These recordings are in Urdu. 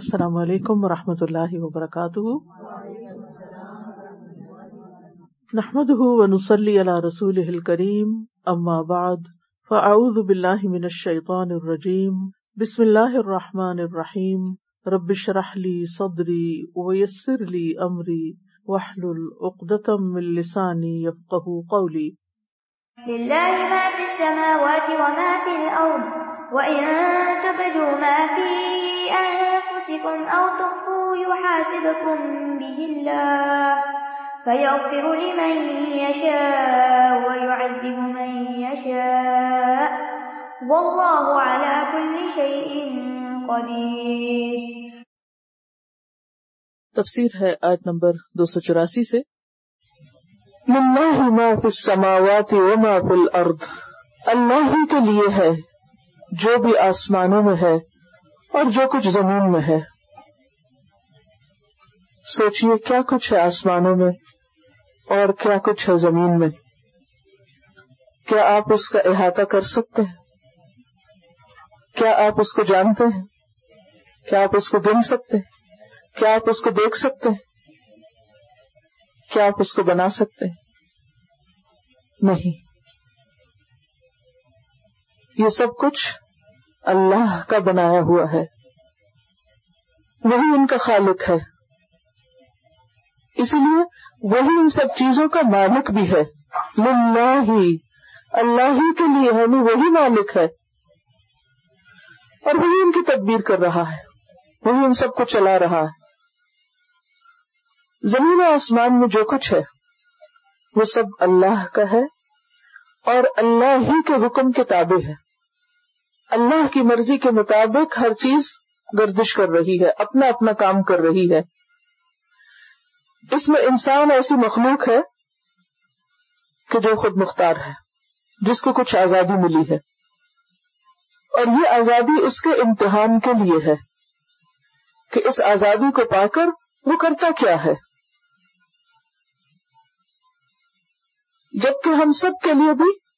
السلام علیکم ورحمۃ اللہ وبرکاتہ۔ نحمده ونصلي على رسوله الكريم اما بعد، فاعوذ بالله من الشيطان الرجيم بسم الله الرحمن الرحيم رب اشرح لي صدري ويسر لي امري واحلل عقدة من لساني يفقهوا قولي لله ما في السماوات وما في الأرض وإن تبدوا ما في أنفسكم أو تخفوا يحاسبكم به الله فيغفر لمن يشاء ويعذب من يشاء والله على كل شيء قدير تفسیر ہے آیت نمبر دو سو چوراسی سے۔ للہ ما فی السماوات و ما فی الارض اللہ ہی کے لیے ہے جو بھی آسمانوں میں ہے۔ اور جو کچھ زمین میں ہے۔ سوچئے کیا کچھ ہے آسمانوں میں اور کیا کچھ ہے زمین میں۔ کیا آپ اس کا احاطہ کر سکتے ہیں؟ کیا آپ اس کو جانتے ہیں؟ کیا آپ اس کو گن سکتے ہیں؟ کیا آپ اس کو دیکھ سکتے ہیں؟ کیا آپ اس کو بنا سکتے ہیں؟ نہیں۔ یہ سب کچھ اللہ کا بنایا ہوا ہے۔ وہی ان کا خالق ہے۔ اسی لیے وہی ان سب چیزوں کا مالک بھی ہے۔ للہ ہی اللہ ہی کے لیے ہے وہی مالک ہے۔ اور وہی ان کی تدبیر کر رہا ہے۔ وہی ان سب کو چلا رہا ہے۔ زمین و آسمان میں جو کچھ ہے، وہ سب اللہ کا ہے اور اللہ ہی کے حکم کے تابع ہے۔ اللہ کی مرضی کے مطابق ہر چیز گردش کر رہی ہے، اپنا اپنا کام کر رہی ہے۔ اس میں انسان ایسی مخلوق ہے کہ جو خود مختار ہے، جس کو کچھ آزادی ملی ہے۔ اور یہ آزادی اس کے امتحان کے لیے ہے کہ اس آزادی کو پا کر وہ کرتا کیا ہے۔ جبکہ ہم سب کے لیے بھی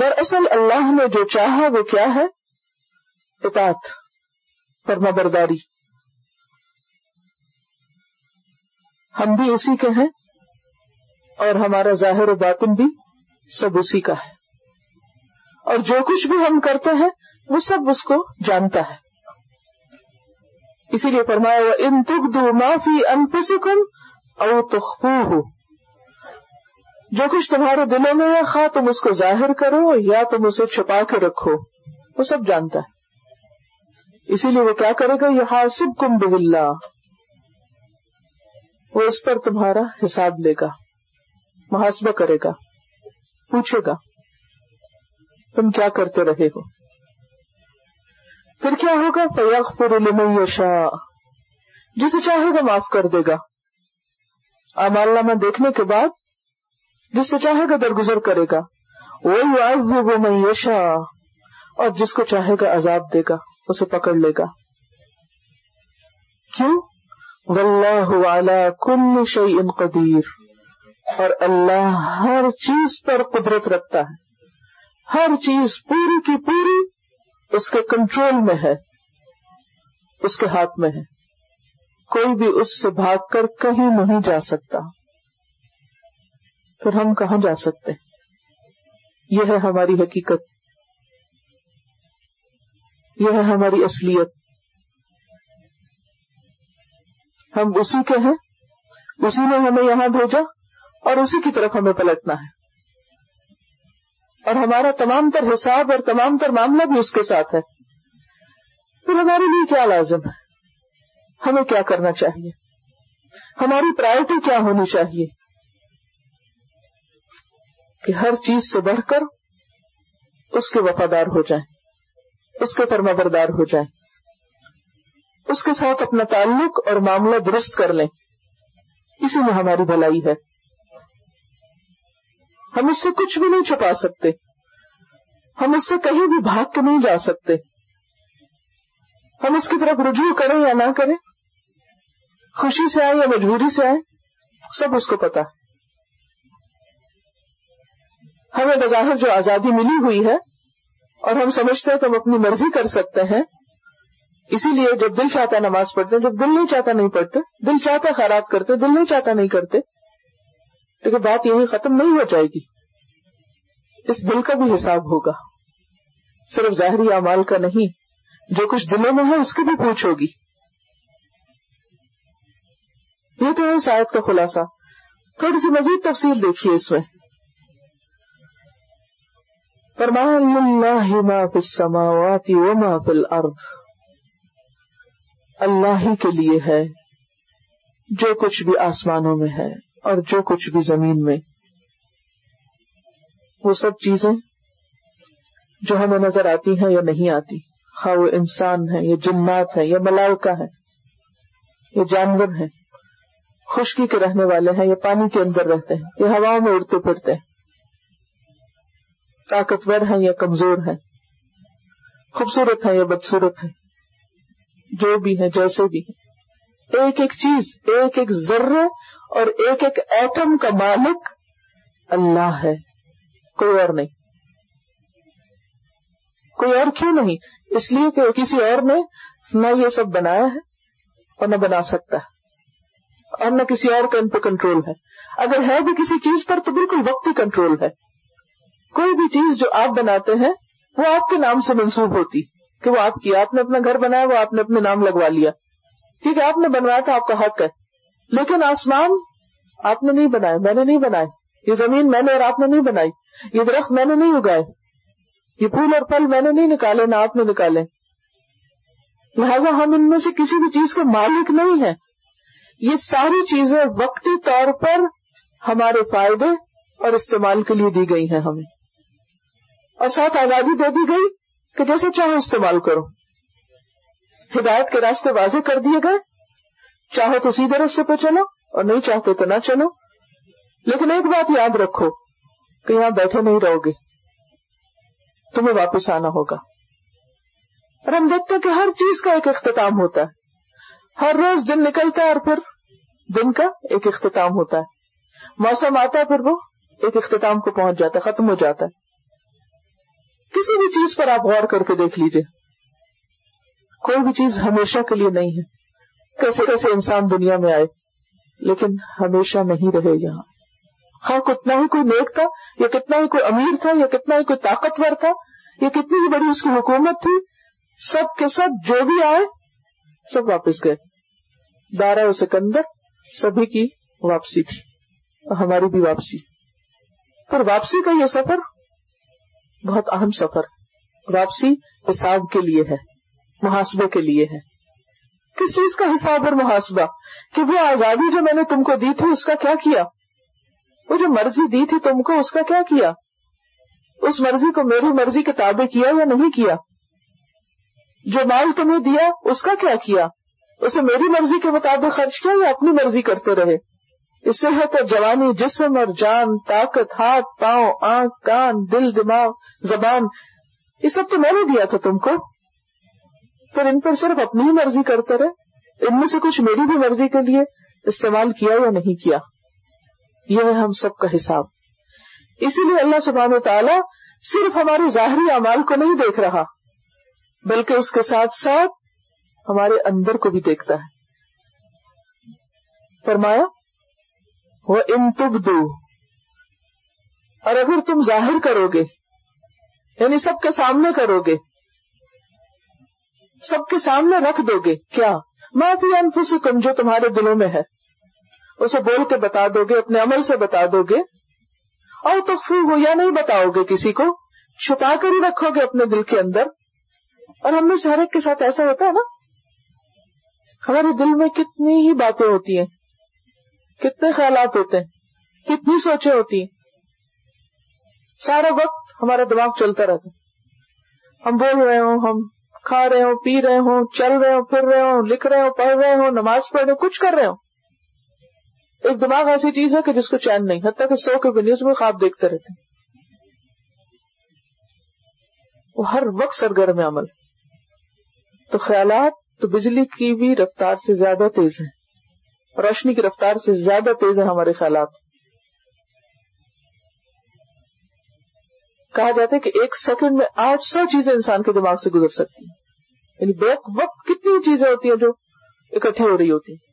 دراصل اللہ نے جو چاہا وہ کیا ہے؟ اطاعت فرما برداری ہم بھی اسی کے ہیں اور ہمارا ظاہر و باطن بھی سب اسی کا ہے۔ اور جو کچھ بھی ہم کرتے ہیں، وہ سب اس کو جانتا ہے۔ اسی لیے فرمایا ان تک دو معافی انفسکم او تخفو ہو جو کچھ تمہارے دلوں میں ہے، خواہ تم اس کو ظاہر کرو یا تم اسے چھپا کے رکھو، وہ سب جانتا ہے۔ اسی لیے وہ کیا کرے گا؟ یہ حاصب کم بلّہ وہ اس پر تمہارا حساب لے گا، محاسبہ کرے گا، پوچھے گا، تم کیا کرتے رہے ہو؟ پھر کیا ہوگا؟ فیاق پر یشا جسے چاہے گا معاف کر دے گا۔ امال نامہ دیکھنے کے بعد جس سے چاہے گا درگزر کرے گا۔ وہی آئے وہ میں یشا اور جس کو چاہے گا عذاب دے گا، اسے پکڑ لے گا۔ کیوں؟ واللہ علی کل شیء قدیر۔ اور اللہ ہر چیز پر قدرت رکھتا ہے۔ ہر چیز پوری کی پوری اس کے کنٹرول میں ہے۔ اس کے ہاتھ میں ہے۔ کوئی بھی اس سے بھاگ کر کہیں نہیں جا سکتا۔ پھر ہم کہاں جا سکتے ہیں؟ یہ ہے ہماری حقیقت۔ یہ ہے ہماری اصلیت۔ ہم اسی کے ہیں، اسی نے ہمیں یہاں بھیجا اور اسی کی طرف ہمیں پلٹنا ہے۔ اور ہمارا تمام تر حساب اور تمام تر معاملہ بھی اس کے ساتھ ہے۔ پھر ہمارے لیے کیا لازم ہے؟ ہمیں کیا کرنا چاہیے؟ ہماری پرائرٹی کیا ہونی چاہیے؟ کہ ہر چیز سے بڑھ کر اس کے وفادار ہو جائیں، اس کے فرما بردار ہو جائیں۔ اس کے ساتھ اپنا تعلق اور معاملہ درست کر لیں۔ اسی میں ہماری بھلائی ہے۔ ہم اس سے کچھ بھی نہیں چھپا سکتے۔ ہم اس سے کہیں بھی بھاگ کے نہیں جا سکتے۔ ہم اس کی طرف رجوع کریں یا نہ کریں، خوشی سے آئے یا مجبوری سے آئے سب اس کو پتا ہمیں بظاہر جو آزادی ملی ہوئی ہے اور ہم سمجھتے ہیں کہ ہم اپنی مرضی کر سکتے ہیں، اسی لیے جب دل چاہتا نماز پڑھتے ہیں، جب دل نہیں چاہتا نہیں پڑھتے، دل چاہتا خیرات کرتے، دل نہیں چاہتا نہیں کرتے، لیکن بات یہی ختم نہیں ہو جائے گی۔ اس دل کا بھی حساب ہوگا۔ صرف ظاہری اعمال کا نہیں، جو کچھ دلوں میں ہے اس کی بھی پوچھ ہوگی۔ یہ تو ہے شاید کا خلاصہ۔ تھوڑی سی مزید تفصیل دیکھیے اس میں۔ فرمایا ما فی السماوات وما فی الارض۔ اللہ ہی کے لیے ہے جو کچھ بھی آسمانوں میں ہے اور جو کچھ بھی زمین میں۔ وہ سب چیزیں جو ہمیں نظر آتی ہیں یا نہیں آتی۔ خواہ وہ انسان ہے یا جنات ہے یا ملائکہ ہے یا جانور ہیں۔ خشکی کے رہنے والے ہیں، یا پانی کے اندر رہتے ہیں، یا ہواؤں میں اڑتے پھرتے ہیں۔ طاقتور ہیں یا کمزور ہیں؟ خوبصورت ہیں یا بدسورت ہیں؟ جو بھی ہیں، جیسے بھی ہیں۔ ایک ایک چیز، ایک ایک ذرے اور ایک ایک ایٹم کا مالک اللہ ہے۔ کوئی اور نہیں۔ کوئی اور کیوں نہیں؟ اس لیے کہ کسی اور نے نہ یہ سب بنایا ہے اور نہ بنا سکتا ہے۔ اور نہ کسی اور کا ان پہ کنٹرول ہے۔ اگر ہے بھی کسی چیز پر تو بالکل وقتی کنٹرول ہے۔ کوئی بھی چیز جو آپ بناتے ہیں، وہ آپ کے نام سے منسوب ہوتی۔ کہ وہ آپ کی، آپ نے اپنا گھر بنایا، وہ آپ نے اپنے نام لگوا لیا۔ ٹھیک ہے آپ نے بنوایا تھا، آپ کا حق ہے۔ لیکن آسمان آپ نے نہیں بنائے، میں نے نہیں بنائے۔ یہ زمین میں نے اور آپ نے نہیں بنائی۔ یہ درخت میں نے نہیں اگائے۔ یہ پھول اور پھل میں نے نہیں نکالے، نہ آپ نے نکالے۔ لہذا ہم ان میں سے کسی بھی چیز کے مالک نہیں ہیں۔ یہ ساری چیزیں وقتی طور پر ہمارے فائدے اور استعمال کے لیے دی گئی ہیں ہمیں۔ اور ساتھ آزادی دے دی گئی کہ جیسے چاہو استعمال کرو ہدایت کے راستے واضح کر دیے گئے۔ چاہو تو سیدھے راستے پہ چلو اور نہیں چاہتے تو نہ چلو۔ لیکن ایک بات یاد رکھو کہ یہاں بیٹھے نہیں رہو گے۔ تمہیں واپس آنا ہوگا۔ اور ہم دیکھتے ہیں کہ ہر چیز کا ایک اختتام ہوتا ہے۔ ہر روز دن نکلتا ہے اور پھر دن کا ایک اختتام ہوتا ہے۔ موسم آتا ہے، پھر وہ ایک اختتام کو پہنچ جاتا ہے، ختم ہو جاتا ہے۔ کسی بھی چیز پر آپ غور کر کے دیکھ لیجیے۔ کوئی بھی چیز ہمیشہ کے لیے نہیں ہے۔ کیسے کیسے انسان دنیا میں آئے، لیکن ہمیشہ نہیں رہے یہاں۔ خواہ کتنا ہی کوئی نیک تھا، یا کتنا ہی کوئی امیر تھا، یا کتنا ہی کوئی طاقتور تھا، یا کتنی ہی بڑی اس کی حکومت تھی، سب کے سب جو بھی آئے، سب واپس گئے۔ دارا سکندر سبھی کی واپسی تھی، اور ہماری بھی واپسی۔ پر واپسی کا یہ سفر بہت اہم سفر، واپسی حساب کے لیے ہے، محاسبے کے لیے ہے۔ کس چیز کا حساب اور محاسبہ؟ کہ وہ آزادی جو میں نے تم کو دی تھی، اس کا کیا کیا؟ وہ جو مرضی دی تھی تم کو، اس کا کیا کیا؟ اس مرضی کو میری مرضی کے تابع کیا یا نہیں کیا؟ جو مال تمہیں دیا، اس کا کیا کیا؟ اسے میری مرضی کے مطابق خرچ کیا یا اپنی مرضی کرتے رہے؟ صحت اور جوانی، جسم اور جان، طاقت، ہاتھ، پاؤں، آنکھ، کان، دل، دماغ، زبان، یہ سب تو میں نے دیا تھا تم کو۔ پھر ان پر صرف اپنی ہی مرضی کرتے رہے۔ ان میں سے کچھ میری بھی مرضی کے لیے استعمال کیا یا نہیں کیا۔ یہ ہے ہم سب کا حساب۔ اسی لیے اللہ سبحانہ و تعالیٰ صرف ہماری ظاہری اعمال کو نہیں دیکھ رہا، بلکہ اس کے ساتھ ساتھ ہمارے اندر کو بھی دیکھتا ہے۔ فرمایا وہ انتب دو۔ اور اگر تم ظاہر کرو گے یعنی سب کے سامنے کرو گے، سب کے سامنے رکھ دو گے، کیا؟ معافی انفسکم جو تمہارے دلوں میں ہے، اسے بول کے بتا دو گے، اپنے عمل سے بتا دو گے اور تخفو ہو یا نہیں بتاؤ گے کسی کو، چھپا کر ہی رکھو گے اپنے دل کے اندر۔ اور ہم میں سے ہر ایک کے ساتھ ایسا ہوتا ہے نا؟ ہمارے دل میں کتنی ہی باتیں ہوتی ہیں۔ کتنے خیالات ہوتے ہیں؟ کتنی سوچیں ہوتی ہیں؟ سارا وقت ہمارا دماغ چلتا رہتا ہم بول رہے ہوں، ہم کھا رہے ہوں، پی رہے ہوں، چل رہے ہوں، پھر رہے ہوں، لکھ رہے ہوں، پڑھ رہے ہوں، نماز پڑھ رہے ہوں، کچھ کر رہے ہوں۔ ایک دماغ ایسی چیز ہے کہ جس کو چین نہیں، حتیٰ کہ سو کے بھی اس میں خواب دیکھتے رہتے ہیں۔ وہ ہر وقت سرگرم عمل۔ تو خیالات، تو بجلی کی بھی رفتار سے زیادہ تیز ہے روشنی کی رفتار سے زیادہ تیز ہے ہمارے خیالات۔ کہا جاتا ہے کہ ایک سیکنڈ میں آٹھ سو چیزیں انسان کے دماغ سے گزر سکتی ہیں۔ یعنی بیک وقت کتنی چیزیں ہوتی ہیں جو اکٹھی ہو رہی ہوتی ہیں۔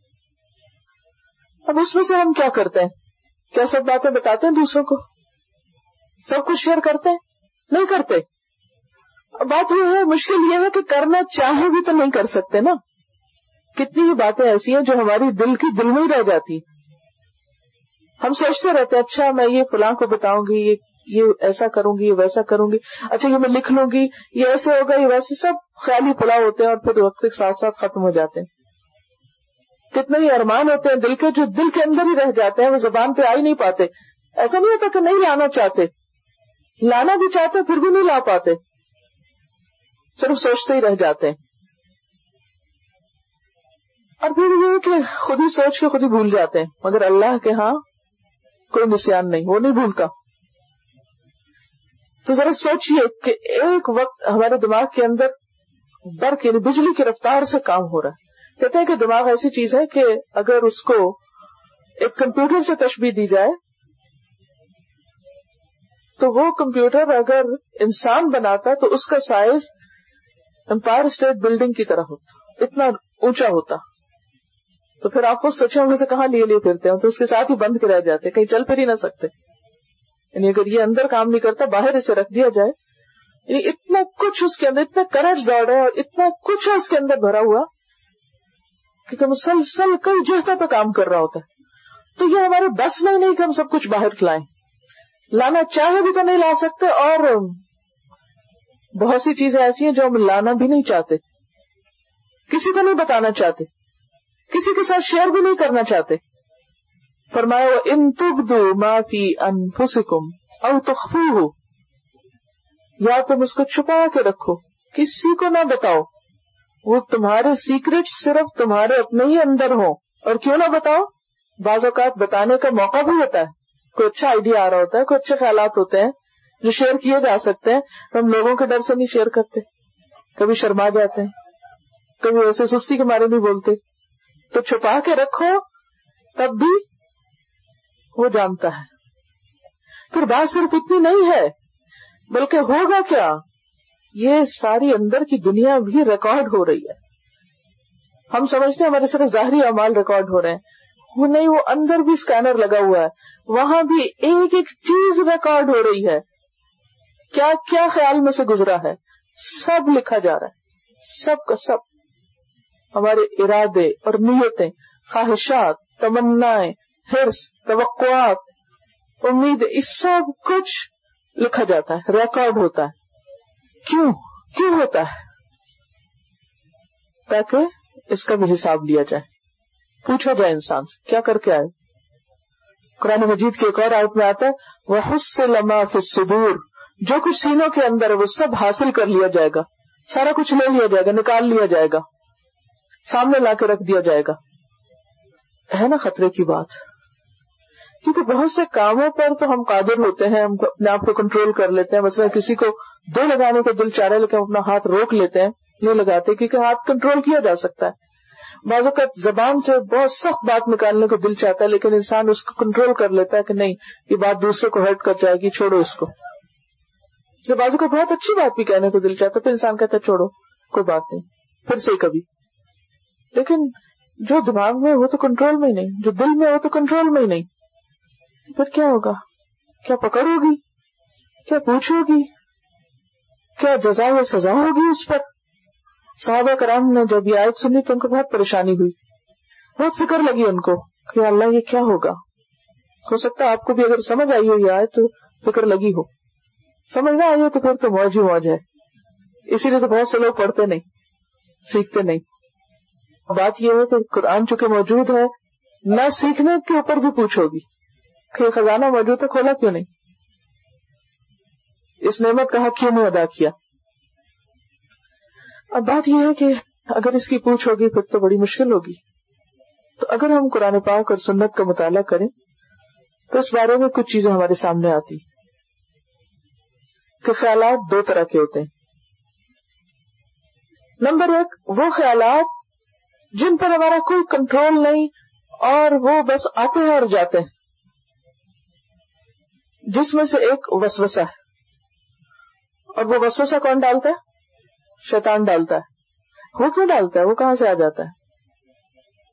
اب اس میں سے ہم کیا کرتے ہیں؟ کیا سب باتیں بتاتے ہیں دوسروں کو؟ سب کچھ شیئر کرتے ہیں؟ نہیں کرتے۔ بات یہ ہے، مشکل یہ ہے کہ کرنا چاہے بھی تو نہیں کر سکتے نا۔ کتنی ہی باتیں ایسی ہیں جو ہماری دل کی دل میں ہی رہ جاتی ہم سوچتے رہتے اچھا میں یہ فلاں کو بتاؤں گی، یہ ایسا کروں گی، یہ ویسا کروں گی۔ اچھا یہ میں لکھ لوں گی، یہ ایسے ہوگا یہ ویسے سب خیالی پلا ہوتے ہیں اور پھر وقت کے ساتھ ساتھ ختم ہو جاتے ہیں۔ کتنے ہی ارمان ہوتے ہیں دل کے جو دل کے اندر ہی رہ جاتے ہیں، وہ زبان پہ آ ہی نہیں پاتے۔ ایسا نہیں ہوتا کہ نہیں لانا چاہتے۔ لانا بھی چاہتے پھر بھی نہیں لا پاتے۔ صرف سوچتے ہی رہ جاتے ہیں۔ اور پھر یہ کہ خود ہی سوچ کے خود ہی بھول جاتے ہیں۔ مگر اللہ کے ہاں کوئی نسان نہیں، وہ نہیں بھولتا۔ تو ذرا سوچیے کہ ایک وقت ہمارے دماغ کے اندر برق یعنی بجلی کی رفتار سے کام ہو رہا ہے۔ کہتے ہیں کہ دماغ ایسی چیز ہے کہ اگر اس کو ایک کمپیوٹر سے تشبیح دی جائے، تو وہ کمپیوٹر اگر انسان بناتا تو اس کا سائز امپائر اسٹیٹ بلڈنگ کی طرح ہوتا، اتنا اونچا ہوتا۔ تو پھر آپ کو سوچے ہم سے کہاں لیے لیے پھرتے ہیں؟ تو اس کے ساتھ ہی بند کے رہ جاتے کہیں چل پھر ہی نہ سکتے۔ یعنی اگر یہ اندر کام نہیں کرتا، باہر اسے رکھ دیا جائے۔ یعنی اتنا کچھ اس کے اندر، اتنا کرنٹ دوڑ ہے اور اتنا کچھ ہے اس کے اندر بھرا ہوا کیونکہ مسلسل کئی جہتوں پہ کام کر رہا ہوتا ہے۔ تو یہ ہمارے بس میں نہیں کہ ہم سب کچھ باہر کھلائیں۔ لانا چاہے بھی تو نہیں لا سکتے اور بہت سی چیزیں ایسی ہیں جو ہم لانا بھی نہیں چاہتے۔ کسی کو نہیں بتانا چاہتے۔ کسی کے ساتھ شیئر بھی نہیں کرنا چاہتے۔ فرمایا ان تب دو معافی انفسکم او تخفو ہو یا تم اس کو چھپا کے رکھو، کسی کو نہ بتاؤ۔ وہ تمہارے سیکرٹ صرف تمہارے اپنے ہی اندر ہوں۔ اور کیوں نہ بتاؤ؟ بعض اوقات بتانے کا موقع بھی ہوتا ہے۔ کوئی اچھا آئیڈیا آ رہا ہوتا ہے، کوئی اچھے خیالات ہوتے ہیں جو شیئر کیے جا سکتے ہیں۔ ہم لوگوں کے ڈر سے نہیں شیئر کرتے۔ کبھی شرما جاتے ہیں، کبھی ایسے سستی کے مارے نہیں بولتے۔ تو چھپا کے رکھو، تب بھی وہ جانتا ہے۔ پھر بات صرف اتنی نہیں ہے، بلکہ ہوگا کیا؟ یہ ساری اندر کی دنیا بھی ریکارڈ ہو رہی ہے۔ ہم سمجھتے ہیں ہمارے صرف ظاہری اعمال ریکارڈ ہو رہے ہیں۔ وہ نہیں، وہ اندر بھی اسکینر لگا ہوا ہے۔ وہاں بھی ایک ایک چیز ریکارڈ ہو رہی ہے۔ کیا کیا خیال میں سے گزرا ہے؟ سب لکھا جا رہا ہے۔ سب کا سب۔ ہمارے ارادے اور نیتیں، خواہشات تمنا ہرس توقعات، امید، اس سب کچھ لکھا جاتا ہے، ریکارڈ ہوتا ہے۔ کیوں؟ کیوں ہوتا ہے؟ تاکہ اس کا بھی حساب لیا جائے۔ پوچھا جائے انسان سے، کیا کر کے آئے؟ قرآن مجید کے ایک اور آیت میں آتا ہے وہ حس سے لما فصور جو کچھ سینوں کے اندر ہے، وہ سب حاصل کر لیا جائے گا۔ سارا کچھ لے لیا جائے گا، نکال لیا جائے گا۔ سامنے لا کے رکھ دیا جائے گا۔ ہے نا خطرے کی بات۔ کیونکہ بہت سے کاموں پر تو ہم قادر ہوتے ہیں، ہم اپنے آپ کو کنٹرول کر لیتے ہیں۔ مثلا کسی کو دو لگانے کا دل چاہ رہا ہے، لیکن اپنا ہاتھ روک لیتے ہیں، نہیں لگاتے، کیونکہ ہاتھ کنٹرول کیا جا سکتا ہے۔ بعض اوقات زبان سے بہت سخت بات نکالنے کو دل چاہتا ہے، لیکن انسان اس کو کنٹرول کر لیتا ہے کہ نہیں، یہ بات دوسرے کو ہرٹ کر جائے گی، چھوڑو اس کو۔ یہ بازو کو بہت اچھی بات بھی کہنے کو دل چاہتا ہے، پھر انسان کہتا ہے، چھوڑو، کوئی بات نہیں، پھر سے کبھی۔ لیکن جو دماغ میں وہ تو کنٹرول میں ہی نہیں، جو دل میں وہ تو کنٹرول میں ہی نہیں۔ پھر کیا ہوگا؟ کیا پکڑ ہوگی کیا پوچھ ہوگی کیا جزا یا سزا ہوگی اس پر؟ صحابہ کرام نے جب یہ آیت سنی تو ان کو بہت پریشانی ہوئی۔ بہت فکر لگی ان کو کہ اللہ یہ کیا ہوگا؟ ہو سکتا ہے آپ کو بھی اگر سمجھ آئی ہو یہ آئے تو فکر لگی ہو۔ سمجھ نہ آئی ہو تو پھر تو موج ہی موج ہے۔ اسی لیے تو بہت سے لوگ پڑھتے نہیں، سیکھتے نہیں۔ بات یہ ہے کہ قرآن چونکہ موجود ہے، نہ سیکھنے کے اوپر بھی پوچھو گی کہ خزانہ موجود ہے، کھولا کیوں نہیں؟ اس نعمت کا حق کیوں نہیں ادا کیا؟ اب بات یہ ہے کہ اگر اس کی پوچھ ہوگی پھر تو بڑی مشکل ہوگی۔ تو اگر ہم قرآن پاک اور سنت کا مطالعہ کریں، تو اس بارے میں کچھ چیزیں ہمارے سامنے آتی۔ کہ خیالات دو طرح کے ہوتے ہیں۔ نمبر ایک، وہ خیالات جن پر ہمارا کوئی کنٹرول نہیں اور وہ بس آتے ہیں اور جاتے ہیں۔ جس میں سے ایک وسوسہ ہے۔ اور وہ وسوسہ کون ڈالتا ہے؟ شیطان ڈالتا ہے۔ وہ کیوں ڈالتا ہے؟ وہ کہاں سے آ جاتا ہے؟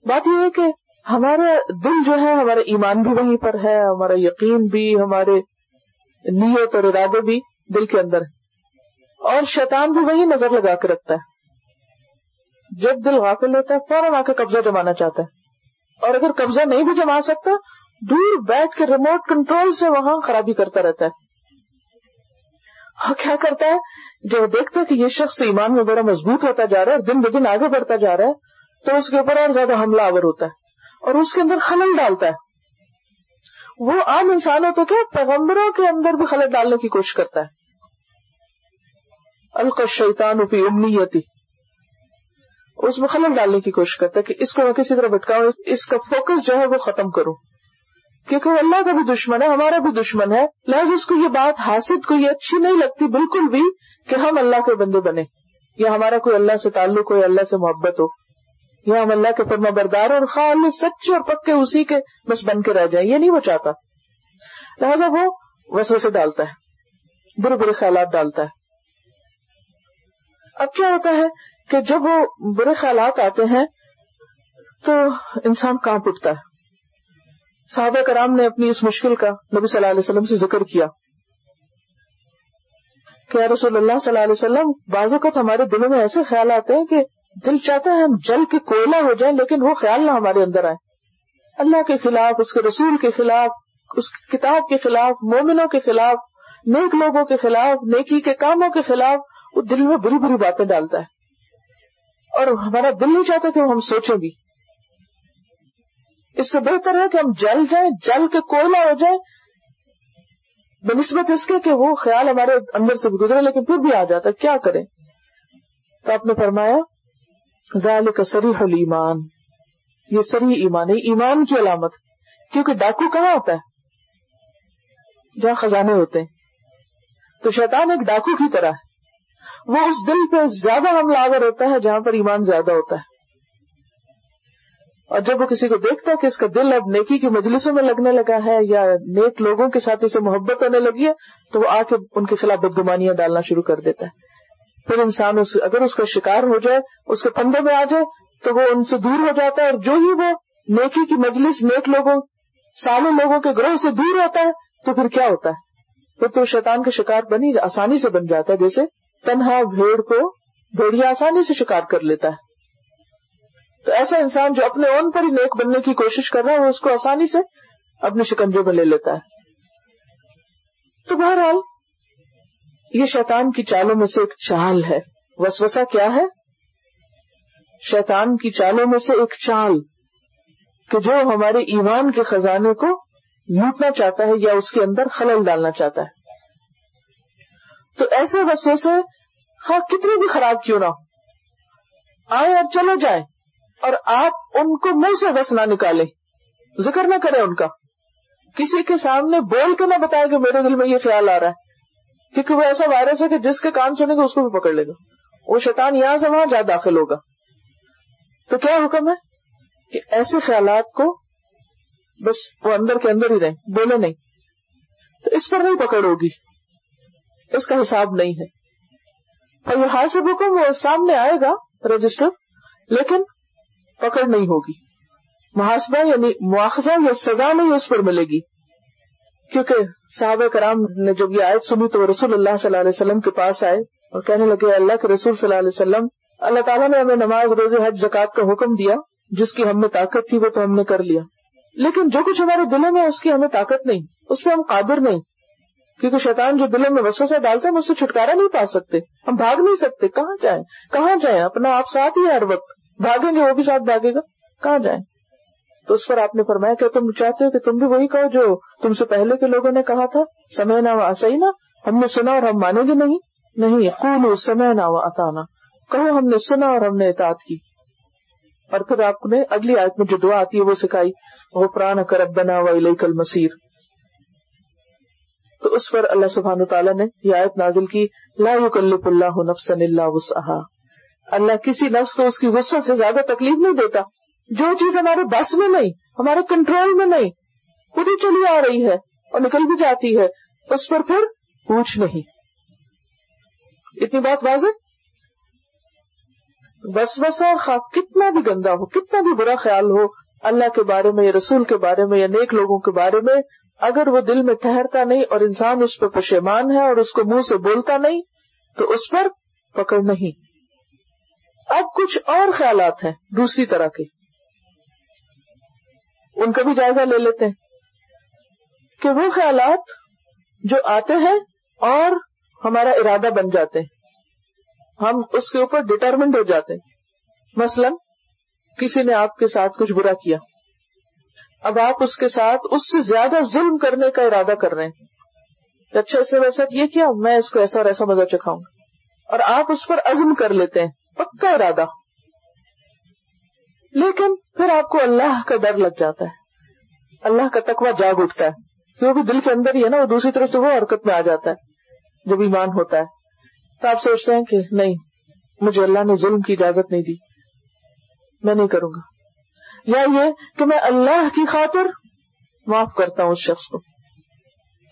بات یہ ہے کہ ہمارا دل جو ہے، ہمارا ایمان بھی وہیں پر ہے، ہمارا یقین بھی، ہمارے نیت اور ارادے بھی دل کے اندر ہے اور شیطان بھی وہی نظر لگا کے رکھتا ہے۔ جب دل غافل ہوتا ہے، فوراً آ کے قبضہ جمانا چاہتا ہے۔ اور اگر قبضہ نہیں بھی جما سکتا، دور بیٹھ کے ریموٹ کنٹرول سے وہاں خرابی کرتا رہتا ہے۔ اور کیا کرتا ہے؟ جب دیکھتا ہے کہ یہ شخص ایمان میں بڑا مضبوط ہوتا جا رہا ہے دن بدن آگے بڑھتا جا رہا ہے، تو اس کے اوپر اور زیادہ حملہ آور ہوتا ہے۔ اور اس کے اندر خلل ڈالتا ہے۔ وہ عام انسان ہو تو کیا پیغمبروں کے اندر بھی خلل ڈالنے کی کوشش کرتا ہے۔ القشیطان فی امنیتی اس میں خلل ڈالنے کی کوشش کرتا ہے کہ اس کو میں کسی طرح بٹکاؤں اس کا فوکس جو ہے وہ ختم کروں۔ کیونکہ وہ اللہ کا بھی دشمن ہے، ہمارا بھی دشمن ہے۔ لہٰذا اس کو یہ بات حاصل کو یہ اچھی نہیں لگتی، بالکل بھی، کہ ہم اللہ کے بندے بنے یا ہمارا کوئی اللہ سے تعلق ہو، یا اللہ سے محبت ہو۔ یا ہم اللہ کے فرما بردار اور خال سچے اور پکے اسی کے بس بن کے رہ جائیں، یہ نہیں وہ چاہتا۔ لہذا وہ وسو سے ڈالتا ہے، برے برے خیالات ڈالتا ہے۔ اب کیا ہوتا ہے؟ کہ جب وہ برے خیالات آتے ہیں تو انسان کہاں اٹھتا ہے۔ صحابہ کرام نے اپنی اس مشکل کا نبی صلی اللہ علیہ وسلم سے ذکر کیا کہ رسول اللہ صلی اللہ علیہ وسلم، بعض اوقات ہمارے دلوں میں ایسے خیال آتے ہیں کہ دل چاہتا ہے ہم جل کے کوئلہ ہو جائیں، لیکن وہ خیال نہ ہمارے اندر آئے۔ اللہ کے خلاف، اس کے رسول کے خلاف، اس کی کتاب کے خلاف، مومنوں کے خلاف، نیک لوگوں کے خلاف، نیکی کے کاموں کے خلاف، وہ دل میں بری بری باتیں ڈالتا ہے۔ اور ہمارا دل نہیں چاہتا کہ ہم سوچیں بھی۔ اس سے بہتر ہے کہ ہم جل جائیں، جل کے کوئلہ ہو جائیں۔ بنسبت اس کے کہ وہ خیال ہمارے اندر سے بھی گزرے، لیکن پھر بھی آ جاتا کیا کریں؟ تو آپ نے فرمایا، ذالک کا سری ایمان یہ سری ایمان ہے ایمان کی علامت۔ کیونکہ ڈاکو کہاں ہوتا ہے؟ جہاں خزانے ہوتے ہیں۔ تو شیطان ایک ڈاکو کی طرح ہے۔ وہ اس دل پہ زیادہ حملہ آور ہوتا ہے جہاں پر ایمان زیادہ ہوتا ہے۔ اور جب وہ کسی کو دیکھتا ہے کہ اس کا دل اب نیکی کی مجلسوں میں لگنے لگا ہے یا نیک لوگوں کے ساتھ اسے محبت ہونے لگی ہے، تو وہ آ کے ان کے خلاف بدگمانیاں ڈالنا شروع کر دیتا ہے۔ پھر انسان اس، اگر اس کا شکار ہو جائے، اس کے پندے میں آ جائے، تو وہ ان سے دور ہو جاتا ہے اور جو ہی وہ نیکی کی مجلس، نیک لوگوں سالوں لوگوں کے گروہ سے دور ہوتا ہے، تو پھر کیا ہوتا ہے؟ پھر تو شیطان کا شکار بنی، آسانی سے بن جاتا ہے، جیسے تنہا بھیڑ کو بھیڑیا آسانی سے شکار کر لیتا ہے۔ تو ایسا انسان جو اپنے اون پر ہی نیک بننے کی کوشش کر رہا ہے، وہ اس کو آسانی سے اپنے شکنجے میں لے لیتا ہے۔ تو بہرحال، یہ شیطان کی چالوں میں سے ایک چال ہے۔ وسوسہ کیا ہے؟ شیطان کی چالوں میں سے ایک چال کہ جو ہمارے ایمان کے خزانے کو لوٹنا چاہتا ہے یا اس کے اندر خلل ڈالنا چاہتا ہے۔ تو ایسے وسوسے خواہ کتنے بھی خراب کیوں نہ آئے اور چلے جائیں اور آپ ان کو منہ سے بس نہ نکالے ذکر نہ کریں ان کا۔ کسی کے سامنے بول کے نہ بتائے کہ میرے دل میں یہ خیال آ رہا ہے، کیونکہ وہ ایسا وائرس ہے کہ جس کے کام سنے گا اس کو بھی پکڑ لے گا۔ وہ شیطان یہاں سے وہاں جا داخل ہوگا۔ تو کیا حکم ہے کہ ایسے خیالات کو بس وہ اندر کے اندر ہی رہیں بولے نہیں۔ تو اس پر نہیں پکڑ ہوگی۔ اس کا حساب نہیں ہے۔ اور یہ حاصل حکم وہ سامنے آئے گا رجسٹر، لیکن پکڑ نہیں ہوگی۔ محاسبہ یعنی مواخذہ یا سزا نہیں اس پر ملے گی۔ کیونکہ صحابہ کرام نے جب یہ آیت سنی تو رسول اللہ صلی اللہ علیہ وسلم کے پاس آئے اور کہنے لگے، اللہ کے رسول صلی اللہ علیہ وسلم، اللہ تعالیٰ نے ہمیں نماز روز حج زکات کا حکم دیا، جس کی ہم میں طاقت تھی، وہ تو ہم نے کر لیا۔ لیکن جو کچھ ہمارے دلوں میں اس کی ہمیں طاقت نہیں، اس پہ ہم قادر نہیں۔ کیونکہ شیطان جو دلوں میں وسوسہ ڈالتے ہیں، ہم اس سے چھٹکارا نہیں پا سکتے۔ ہم بھاگ نہیں سکتے۔ کہاں جائیں؟ کہاں جائیں؟ اپنا آپ ساتھ ہی ہر وقت۔ بھاگیں گے، وہ بھی ساتھ بھاگے گا۔ کہاں جائیں؟ تو اس پر آپ نے فرمایا کہ تم چاہتے ہو کہ تم بھی وہی کہو جو تم سے پہلے کے لوگوں نے کہا تھا۔ سمے نہ صحیح نا ہم نے سنا اور ہم مانیں گے نہیں۔ نہیں خون سمے نہ اتانا کہو، ہم نے سنا اور ہم نے اطاعت کی۔ اور پھر آپ نے اگلی آیت میں جو دعا آتی ہے، وہ سکھائی۔ غفران کرب بنا و کل مسیر تو اس پر اللہ سبحان تعالیٰ نے یہ آیت نازل کی، لا اللہ نفسا الا وسعها اللہ کسی نفس کو اس کی وسعت سے زیادہ تکلیف نہیں دیتا۔ جو چیز ہمارے بس میں نہیں، ہمارے کنٹرول میں نہیں، خود ہی چلی آ رہی ہے اور نکل بھی جاتی ہے، اس پر پھر پوچھ نہیں۔ اتنی بات واضح؟ بس بسا کتنا بھی گندا ہو، کتنا بھی برا خیال ہو، اللہ کے بارے میں یا رسول کے بارے میں یا نیک لوگوں کے بارے میں اگر وہ دل میں ٹھہرتا نہیں اور انسان اس پہ پشیمان ہے اور اس کو منہ سے بولتا نہیں، تو اس پر پکڑ نہیں۔ اب کچھ اور خیالات ہیں دوسری طرح کے۔ ان کا بھی جائزہ لے لیتے ہیں۔ کہ وہ خیالات جو آتے ہیں اور ہمارا ارادہ بن جاتے ہیں۔ ہم اس کے اوپر ڈٹرمنٹ ہو جاتے ہیں۔ مثلا، کسی نے آپ کے ساتھ کچھ برا کیا۔ اب آپ اس کے ساتھ اس سے زیادہ ظلم کرنے کا ارادہ کر رہے ہیں۔ اچھا اس نے یہ کیا، میں اس کو ایسا اور ایسا مزہ چکھاؤں۔ گا اور آپ اس پر عزم کر لیتے ہیں، پکا ارادہ۔ لیکن پھر آپ کو اللہ کا ڈر لگ جاتا ہے۔ اللہ کا تقوی جاگ اٹھتا ہے۔ کیونکہ دل کے اندر ہی ہے نا، وہ دوسری طرف سے وہ حرکت میں آ جاتا ہے۔ جب ایمان ہوتا ہے، تو آپ سوچتے ہیں کہ نہیں، مجھے اللہ نے ظلم کی اجازت نہیں دی۔ میں نہیں کروں گا۔ یا یہ کہ میں اللہ کی خاطر معاف کرتا ہوں اس شخص کو۔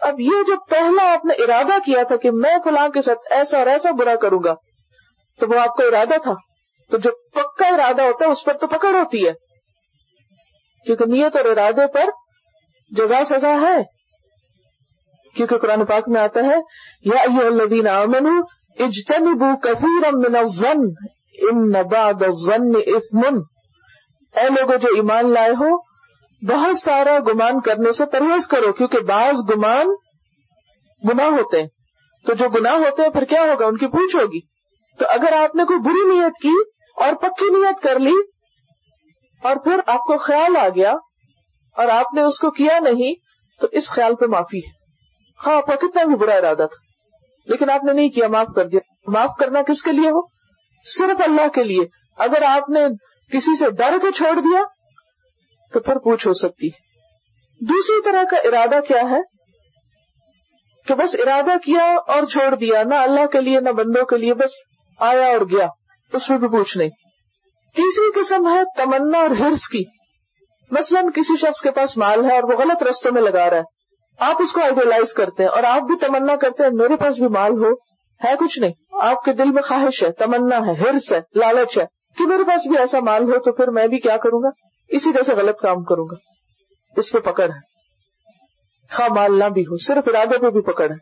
اب یہ جو پہلا آپ نے ارادہ کیا تھا کہ میں فلاں کے ساتھ ایسا اور ایسا برا کروں گا، تو وہ آپ کا ارادہ تھا۔ تو جو پکا ارادہ ہوتا ہے اس پر تو پکڑ ہوتی ہے۔ کیونکہ نیت اور ارادے پر جزا سزا ہے۔ کیونکہ قرآن پاک میں آتا ہے، یا الذین آمنوا اجتنبوا كثيرا من الظن، ان بعد الظن اثم۔ اے لوگوں جو ایمان لائے ہو، بہت سارا گمان کرنے سے پرہیز کرو، کیونکہ بعض گمان گناہ ہوتے ہیں۔ تو جو گناہ ہوتے ہیں، پھر کیا ہوگا؟ ان کی پوچھ ہوگی۔ تو اگر آپ نے کوئی بری نیت کی اور پکی نیت کر لی، اور پھر آپ کو خیال آ گیا اور آپ نے اس کو کیا نہیں، تو اس خیال پہ معافی ہے۔ ہاں آپ کا کتنا بھی برا ارادہ تھا۔ لیکن آپ نے نہیں کیا، معاف کر دیا۔ معاف کرنا کس کے لیے ہو؟ صرف اللہ کے لیے۔ اگر آپ نے کسی سے ڈر کو چھوڑ دیا تو پھر پوچھ ہو سکتی دوسری طرح کا ارادہ کیا ہے؟ کہ بس ارادہ کیا اور چھوڑ دیا، نہ اللہ کے لیے، نہ بندوں کے لیے، بس آیا اور گیا، اس میں بھی پوچھ نہیں۔ تیسری قسم ہے تمنا اور ہرس کی۔ مثلا کسی شخص کے پاس مال ہے اور وہ غلط رستوں میں لگا رہا ہے۔ آپ اس کو آئیڈیلائز کرتے ہیں اور آپ بھی تمنا کرتے ہیں، میرے پاس بھی مال ہو، ہے کچھ نہیں۔ آپ کے دل میں خواہش ہے، تمنا ہے ہرس ہے، لالچ ہے۔ کہ میرے پاس بھی ایسا مال ہو تو پھر میں بھی کیا کروں گا؟ اسی طرح سے غلط کام کروں گا۔ اس پہ پکڑ ہے۔ خواہ مال نہ بھی ہو، صرف ارادے پہ بھی پکڑ ہے۔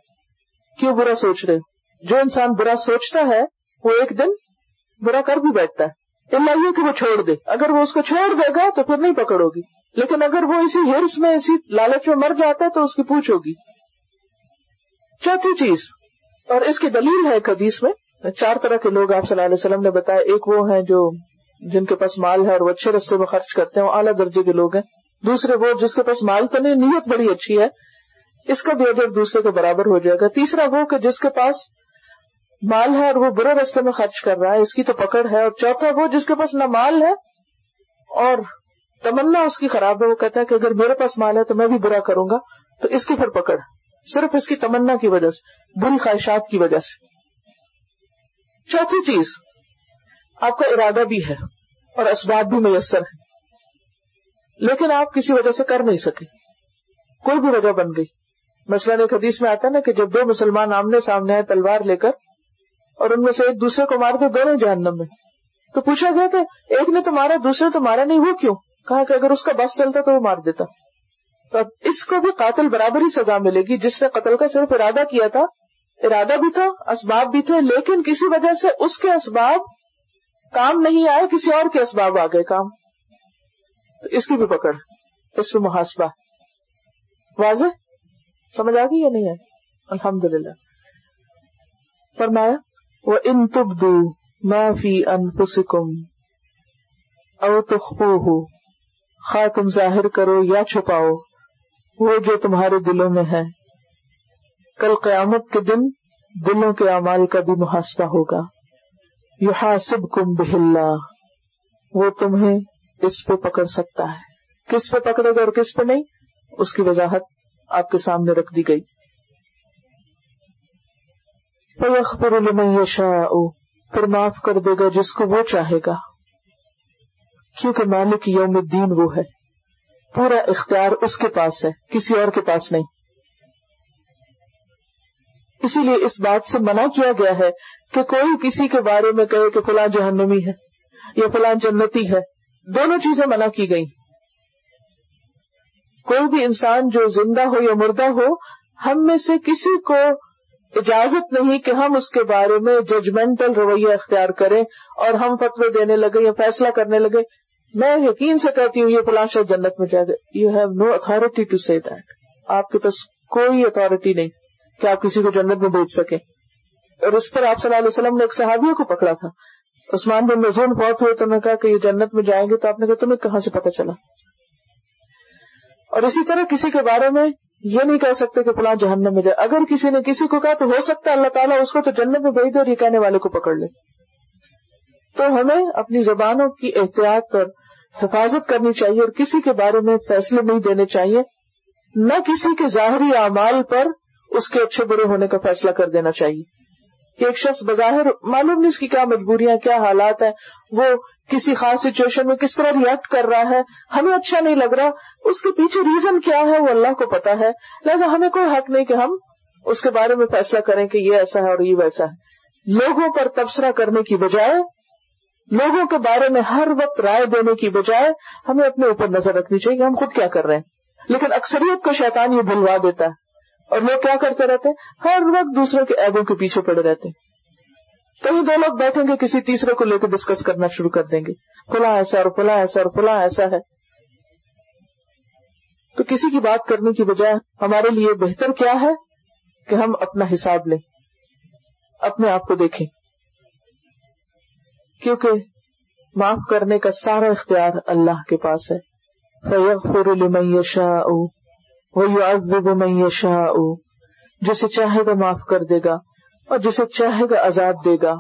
کیوں برا سوچ رہے جو انسان برا سوچتا ہے، وہ ایک دن برا کر بھی بیٹھتا ہے۔ اللہ یہ کہ وہ چھوڑ دے۔ اگر وہ اس کو چھوڑ دے گا تو پھر نہیں پکڑ ہوگی۔ لیکن اگر وہ اسی ہرس میں، اسی لالچ میں مر جاتا ہے تو اس کی پوچھ ہوگی۔ چوتھی چیز، اور اس کی دلیل ہے حدیث میں چار طرح کے لوگ آپ صلی اللہ علیہ وسلم نے بتایا۔ ایک وہ ہیں جو جن کے پاس مال ہے اور وہ اچھے رستے میں خرچ کرتے ہیں، وہ اعلیٰ درجے کے لوگ ہیں۔ دوسرے وہ جس کے پاس مال تو نہیں، نیت بڑی اچھی ہے، اس کا بھی اجر دوسرے کے برابر ہو جائے گا۔ تیسرا وہ کہ جس کے پاس مال ہے اور وہ برے رستے میں خرچ کر رہا ہے، اس کی تو پکڑ ہے۔ اور چوتھا وہ جس کے پاس نہ مال ہے اور تمنا اس کی خراب ہے، وہ کہتا ہے کہ اگر میرے پاس مال ہے تو میں بھی برا کروں گا، تو اس کی پھر پکڑ۔ صرف اس کی تمنا کی وجہ سے، بری خواہشات کی وجہ سے۔ چوتھی چیز، آپ کا ارادہ بھی ہے اور اسباب بھی میسر ہے لیکن آپ کسی وجہ سے کر نہیں سکے۔ کوئی بھی وجہ بن گئی۔ مثلاً ایک حدیث میں آتا نا کہ جب دو مسلمان آمنے سامنے آئے تلوار لے کر اور ان میں سے ایک دوسرے کو مار دے دونوں جہنم میں۔ تو پوچھا گیا کہ ایک نے تو مارا دوسرے تو مارا نہیں، وہ کیوں؟ کہا کہ اگر اس کا بس چلتا تو وہ مار دیتا۔ تو اب اس کو بھی قاتل برابر ہی سزا ملے گی جس نے قتل کا صرف ارادہ کیا تھا ارادہ بھی تھا، اسباب بھی تھے، لیکن کسی وجہ سے اس کے اسباب کام نہیں آئے، کسی اور کے اسباب آ گئے کام۔ تو اس کی بھی پکڑ، اس پہ محاسبہ۔ واضح؟ سمجھ آ گئی یا نہیں آئی؟ الحمد للہ فرمایا وہ ان تبدو معافی انفسکم او تخفوہ خواہ تم ظاہر کرو یا چھپاؤ، وہ جو تمہارے دلوں میں ہے۔ کل قیامت کے دن دلوں کے اعمال کا بھی محاسبہ ہوگا۔ یحاسب کم بہلا وہ تمہیں اس پہ پکڑ سکتا ہے۔ کس پہ پکڑے گا اور کس پہ نہیں؟ اس کی وضاحت آپ کے سامنے رکھ دی گئی۔ فَيَخْفِرُ لِمَنْ يَشَاءُ۔ پھر معاف کر دے گا جس کو وہ چاہے گا۔ کیونکہ مالک یوم الدین وہ ہے۔ پورا اختیار اس کے پاس ہے، کسی اور کے پاس نہیں۔ اسی لیے اس بات سے منع کیا گیا ہے کہ کوئی کسی کے بارے میں کہے کہ فلاں جہنمی ہے یا فلاں جنتی ہے۔ دونوں چیزیں منع کی گئی کوئی بھی انسان جو زندہ ہو یا مردہ ہو، ہم میں سے کسی کو اجازت نہیں کہ ہم اس کے بارے میں ججمنٹل رویہ اختیار کریں اور ہم فتوے دینے لگے یا فیصلہ کرنے لگے۔ میں یقین سے کہتی ہوں، یہ فلاں شاید جنت میں جائے گا۔ You have no authority to see that آپ کے پاس کوئی اتارٹی نہیں۔ کہ آپ کسی کو جنت میں بھیج سکیں۔ اور اس پر آپ صلی اللہ علیہ وسلم نے ایک صحابیوں کو پکڑا تھا۔ عثمان بن مزون بہت ہوئے تو نے کہا کہ یہ جنت میں جائیں گے تو آپ نے کہا تمہیں کہاں سے پتا چلا؟ اور اسی طرح کسی کے بارے میں یہ نہیں کہہ سکتے کہ فلاں جہنم میں جائے۔ اگر کسی نے کسی کو کہا تو ہو سکتا ہے اللہ تعالیٰ اس کو تو جنت میں بھیج دے اور یہ کہنے والے کو پکڑ لے۔ تو ہمیں اپنی زبانوں کی احتیاط اور حفاظت کرنی چاہیے اور کسی کے بارے میں فیصلے نہیں دینے چاہیے۔ نہ کسی کے ظاہری اعمال پر اس کے اچھے برے ہونے کا فیصلہ کر دینا چاہیے۔ کہ ایک شخص بظاہر معلوم نہیں اس کی کیا مجبوریاں، کیا حالات ہیں، وہ کسی خاص سچویشن میں کس طرح ریئیکٹ کر رہا ہے، ہمیں اچھا نہیں لگ رہا، اس کے پیچھے ریزن کیا ہے وہ اللہ کو پتا ہے۔ لہٰذا ہمیں کوئی حق نہیں کہ ہم اس کے بارے میں فیصلہ کریں کہ یہ ایسا ہے اور یہ ویسا ہے۔ لوگوں پر تبصرہ کرنے کی بجائے، لوگوں کے بارے میں ہر وقت رائے دینے کی بجائے ہمیں اپنے اوپر نظر رکھنی چاہیے کہ ہم خود کیا کر رہے ہیں۔ لیکن اکثریت کو شیطان یہ بھلوا دیتا ہے۔ اور لوگ کیا کرتے رہتے ہر وقت دوسرے کے ایبوں کے پیچھے پڑے رہتے کہیں دو لوگ بیٹھیں گے، کسی تیسرے کو لے کے ڈسکس کرنا شروع کر دیں گے۔ فلاں ایسا اور فلاں ایسا اور فلاں ایسا ہے۔ تو کسی کی بات کرنے کی بجائے ہمارے لیے بہتر کیا ہے کہ ہم اپنا حساب لیں، اپنے آپ کو دیکھیں۔ کیونکہ معاف کرنے کا سارا اختیار اللہ کے پاس ہے۔ فیغفر لمن يشاء ويعذب من يشاء، جسے چاہے گا معاف کر دے گا اور جسے چاہے گا عذاب دے گا۔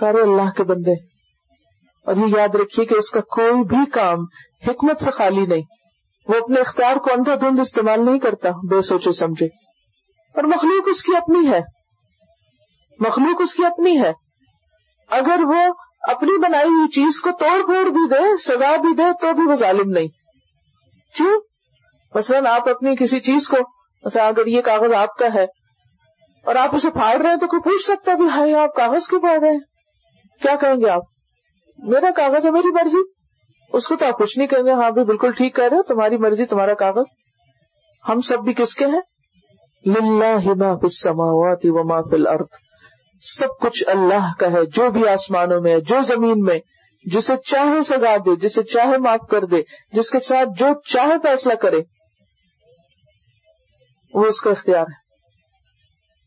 سارے اللہ کے بندے، اور یہ یاد رکھیے کہ اس کا کوئی بھی کام حکمت سے خالی نہیں۔ وہ اپنے اختیار کو اندھا دھند استعمال نہیں کرتا، بے سوچے سمجھے۔ اور مخلوق اس کی اپنی ہے۔ مخلوق اس کی اپنی ہے۔ اگر وہ اپنی بنائی ہوئی چیز کو توڑ پھوڑ بھی دے، سزا بھی دے، تو بھی وہ ظالم نہیں۔ کیوں؟ مثلاً آپ اپنی کسی چیز کو، مثلا اگر یہ کاغذ آپ کا ہے اور آپ اسے پھاڑ رہے ہیں تو کوئی پوچھ سکتا ہے ہائی آپ کاغذ کیوں پھاڑ رہے ہیں؟ کیا کہیں گے آپ؟ میرا کاغذ ہے، میری مرضی۔ اس کو تو آپ کچھ نہیں کہیں گے ہاں بھی بالکل ٹھیک کہہ رہے ہو، تمہاری مرضی، تمہارا کاغذ۔ ہم سب بھی کس کے ہیں؟ للہ السماوات وما فی الارض۔ سب کچھ اللہ کا ہے، جو بھی آسمانوں میں ہے، جو زمین میں۔ جسے چاہے سزا دے، جسے چاہے معاف کر دے، جس کے ساتھ جو چاہے فیصلہ کرے۔ وہ اس کا اختیار ہے۔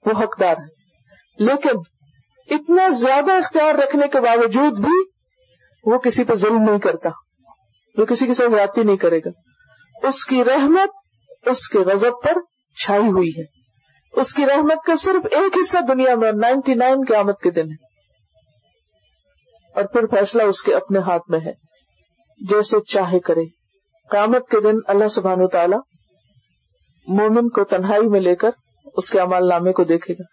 وہ حقدار ہے۔ لیکن اتنا زیادہ اختیار رکھنے کے باوجود بھی وہ کسی پہ ظلم نہیں کرتا۔ وہ کسی کے ساتھ زیادتی نہیں کرے گا۔ اس کی رحمت اس کے غضب پر چھائی ہوئی ہے۔ اس کی رحمت کا صرف ایک حصہ دنیا میں نائنٹی نائن قیامت کے دن ہے۔ اور پھر فیصلہ اس کے اپنے ہاتھ میں ہے۔ جیسے چاہے کرے۔ قیامت کے دن اللہ سبحانہ تعالی مومن کو تنہائی میں لے کر اس کے امال نامے کو دیکھے گا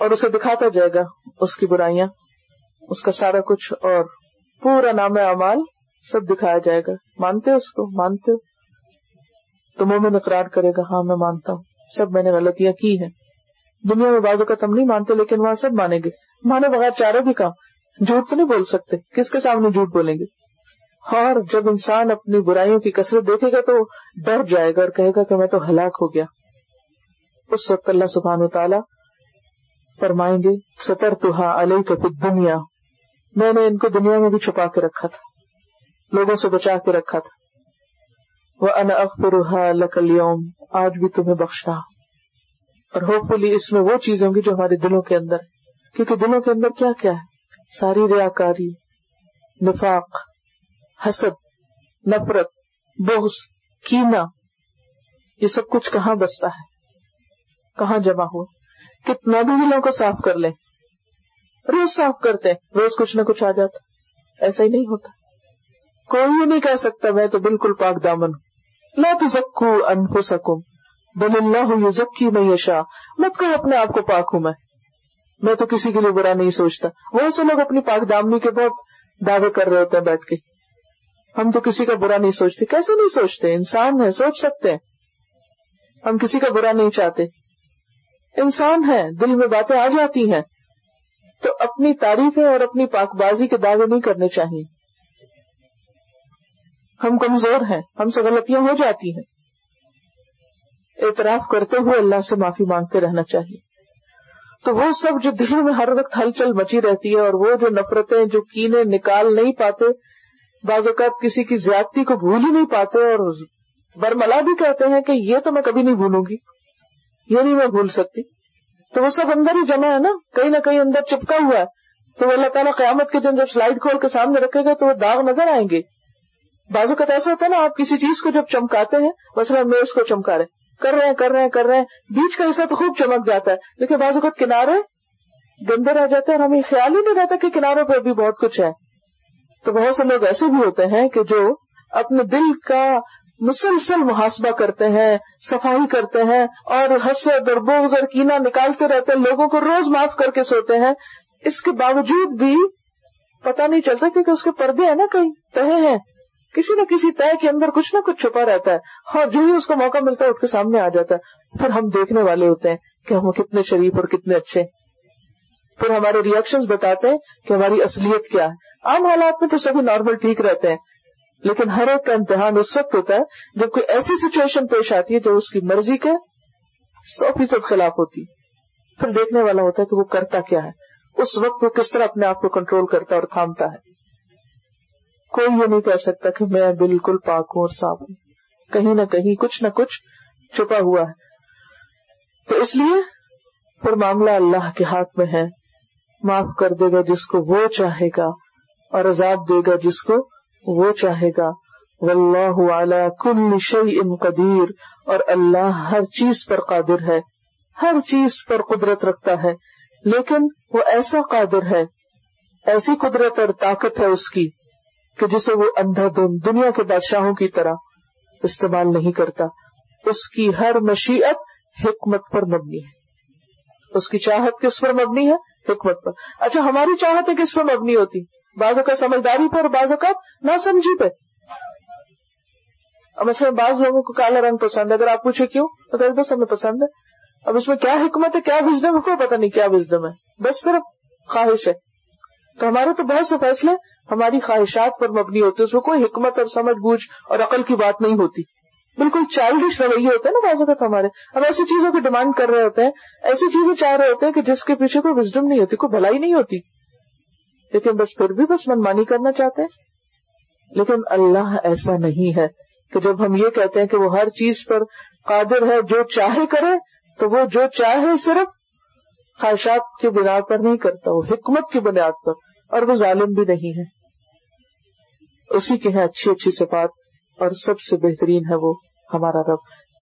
اور اسے دکھاتا جائے گا اس کی برائیاں، اس کا سارا کچھ اور پورا نام امال سب دکھایا جائے گا۔ مانتے اس کو؟ مانتے ہو؟ تو مومن اقرار کرے گا ہاں میں مانتا ہوں۔ سب میں نے غلطیاں کی ہیں۔ دنیا میں بازو کا تم نہیں مانتے، لیکن وہاں سب مانیں گے۔ مانے بغیر چاروں بھی کام۔ جھوٹ تو نہیں بول سکتے۔ کس کے سامنے جھوٹ بولیں گے؟ اور جب انسان اپنی برائیوں کی کثرت دیکھے گا تو ڈر جائے گا اور کہے گا کہ میں تو ہلاک ہو گیا۔ اس وقت اللہ سبحان و تعالی فرمائیں گے سطر تو علیہ کفی دنیا میں نے ان کو دنیا میں بھی چھپا کے رکھا تھا، لوگوں سے بچا کے رکھا تھا۔ وہ ان اخبر آج بھی تمہیں بخشا اور ہوپ فلی اس میں وہ چیز ہوں گی جو ہمارے دلوں کے اندر۔ کیونکہ دلوں کے اندر کیا کیا ہے؟ ساری ریاکاری نفاق۔ حسد، نفرت بوس کینا یہ سب کچھ کہاں بستا ہے؟ کہاں جمع ہوا؟ کتنا بھی دلوں کو صاف کر لیں روز صاف کرتے، روز کچھ نہ کچھ آ جاتا۔ ایسا ہی نہیں ہوتا۔ کوئی نہیں کہہ سکتا، میں تو بالکل پاک دامن ہوں۔ لا تزکو انفسکم، بل اللہ یزکی میں یشا مت کہ اپنے آپ کو پاک ہوں میں۔ میں تو کسی کے لیے برا نہیں سوچتا۔ وہ سے لوگ اپنی پاک دامنی کے بہت دعوے کر رہے ہوتے ہیں بیٹھ کے۔ ہم تو کسی کا برا نہیں سوچتے۔ کیسے نہیں سوچتے؟ انسان ہے سوچ سکتے ہیں۔ ہم کسی کا برا نہیں چاہتے۔ انسان ہے دل میں باتیں آ جاتی ہیں۔ تو اپنی تعریفیں اور اپنی پاک بازی کے دعوے نہیں کرنے چاہیے۔ ہم کمزور ہیں، ہم سے غلطیاں ہو جاتی ہیں۔ اعتراف کرتے ہوئے اللہ سے معافی مانگتے رہنا چاہیے۔ تو وہ سب جو دل میں ہر وقت ہلچل مچی رہتی ہے اور وہ جو نفرتیں، جو کینے نکال نہیں پاتے بعض اوقات کسی کی زیادتی کو بھول ہی نہیں پاتے اور برملا بھی کہتے ہیں کہ یہ تو میں کبھی نہیں بھولوں گی، یہ نہیں میں بھول سکتی۔ تو وہ سب اندر ہی جمع ہے نا، کہیں نہ کہیں اندر چپکا ہوا ہے۔ تو وہ اللہ تعالیٰ قیامت کے دن جب سلائڈ کھول کے سامنے رکھے گا تو وہ داغ نظر آئیں گے۔ بعض اوقات ایسا ہوتا ہے نا، آپ کسی چیز کو جب چمکاتے ہیں، مثلاً میں اس کو چمکا رہے کر رہے ہیں، کر رہے ہیں، کر رہے ہیں، بیچ کا حصہ تو خوب چمک جاتا ہے، لیکن بعض اوقات کنارے گندے رہ جاتے ہیں اور ہمیں خیال ہی نہیں رہتا کہ کناروں پہ بھی بہت کچھ ہے۔ تو بہت سے لوگ ایسے بھی ہوتے ہیں کہ جو اپنے دل کا مسلسل محاسبہ کرتے ہیں، صفائی کرتے ہیں اور حسد اور بوز اور کینا نکالتے رہتے ہیں، لوگوں کو روز معاف کر کے سوتے ہیں۔ اس کے باوجود بھی پتا نہیں چلتا کیونکہ اس کے پردے ہیں نا کہیں، تہے ہیں۔ کسی نہ کسی طے کے اندر کچھ نہ کچھ چھپا رہتا ہے۔ اور جو ہی اس کو موقع ملتا ہے اٹھ کے سامنے آ جاتا ہے۔ پھر ہم دیکھنے والے ہوتے ہیں کہ ہم کتنے شریف اور کتنے اچھے۔ پھر ہمارے ریئیکشن بتاتے ہیں کہ ہماری اصلیت کیا ہے۔ عام حالات میں تو سبھی نارمل ٹھیک رہتے ہیں، لیکن ہر ایک کا امتحان اس وقت ہوتا ہے جب کوئی ایسی سچویشن پیش آتی ہے جو اس کی مرضی کے سو فیصد خلاف ہوتی۔ پھر دیکھنے والا ہوتا ہے کہ وہ کرتا کیا ہے۔ اس وقت وہ کس طرح اپنے آپ کو کنٹرول کرتا اور تھامتا ہے۔ کوئی یہ نہیں کہہ سکتا کہ میں بالکل پاک ہوں اور صاف ہوں۔ کہیں نہ کہیں کچھ نہ کچھ چھپا ہوا ہے۔ تو اس لیے پھر معاملہ اللہ کے ہاتھ میں ہے۔ معاف کر دے گا جس کو وہ چاہے گا اور عذاب دے گا جس کو وہ چاہے گا۔ واللہ علی کل شیء قدیر اور اللہ ہر چیز پر قادر ہے، ہر چیز پر قدرت رکھتا ہے، لیکن وہ ایسا قادر ہے، ایسی قدرت اور طاقت ہے اس کی کہ جسے وہ اندھا دن دنیا کے بادشاہوں کی طرح استعمال نہیں کرتا۔ اس کی ہر مشیت حکمت پر مبنی ہے۔ اس کی چاہت کس پر مبنی ہے؟ حکمت پر۔ اچھا ہماری چاہت کس پر مبنی ہوتی۔ بازو کا سمجھداری پر بازو کا نہ سمجھی پہ اب مثلا بعض لوگوں کو کالا رنگ پسند ہے۔ اگر آپ پوچھے کیوں؟ تو بس ہمیں پسند ہے۔ اب اس میں کیا حکمت ہے، کیا وزڈم ہے؟ کوئی پتا نہیں کیا وزڈم ہے۔ بس صرف خواہش ہے۔ تو ہمارے تو بہت سے فیصلے، ہماری خواہشات پر مبنی ہوتے اس میں کوئی حکمت اور سمجھ بوجھ اور عقل کی بات نہیں ہوتی۔ بالکل چائلڈش رویے ہوتے ہیں نا بعض اوقات ہمارے، ہم ایسی چیزوں کی ڈیمانڈ کر رہے ہوتے ہیں، ایسی چیزیں چاہ رہے ہوتے ہیں کہ جس کے پیچھے کوئی وزڈم نہیں ہوتی، کوئی بھلائی نہیں ہوتی۔ لیکن بس پھر بھی بس منمانی کرنا چاہتے ہیں۔ لیکن اللہ ایسا نہیں ہے کہ جب ہم یہ کہتے ہیں کہ وہ ہر چیز پر قادر ہے، جو چاہے کرے، تو وہ جو چاہے صرف خواہشات کی بنیاد پر نہیں کرتا، وہ حکمت کی بنیاد پر، اور وہ ظالم بھی نہیں ہے۔ اسی کے ہیں اچھی اچھی صفات، اور سب سے بہترین ہے وہ ہمارا رب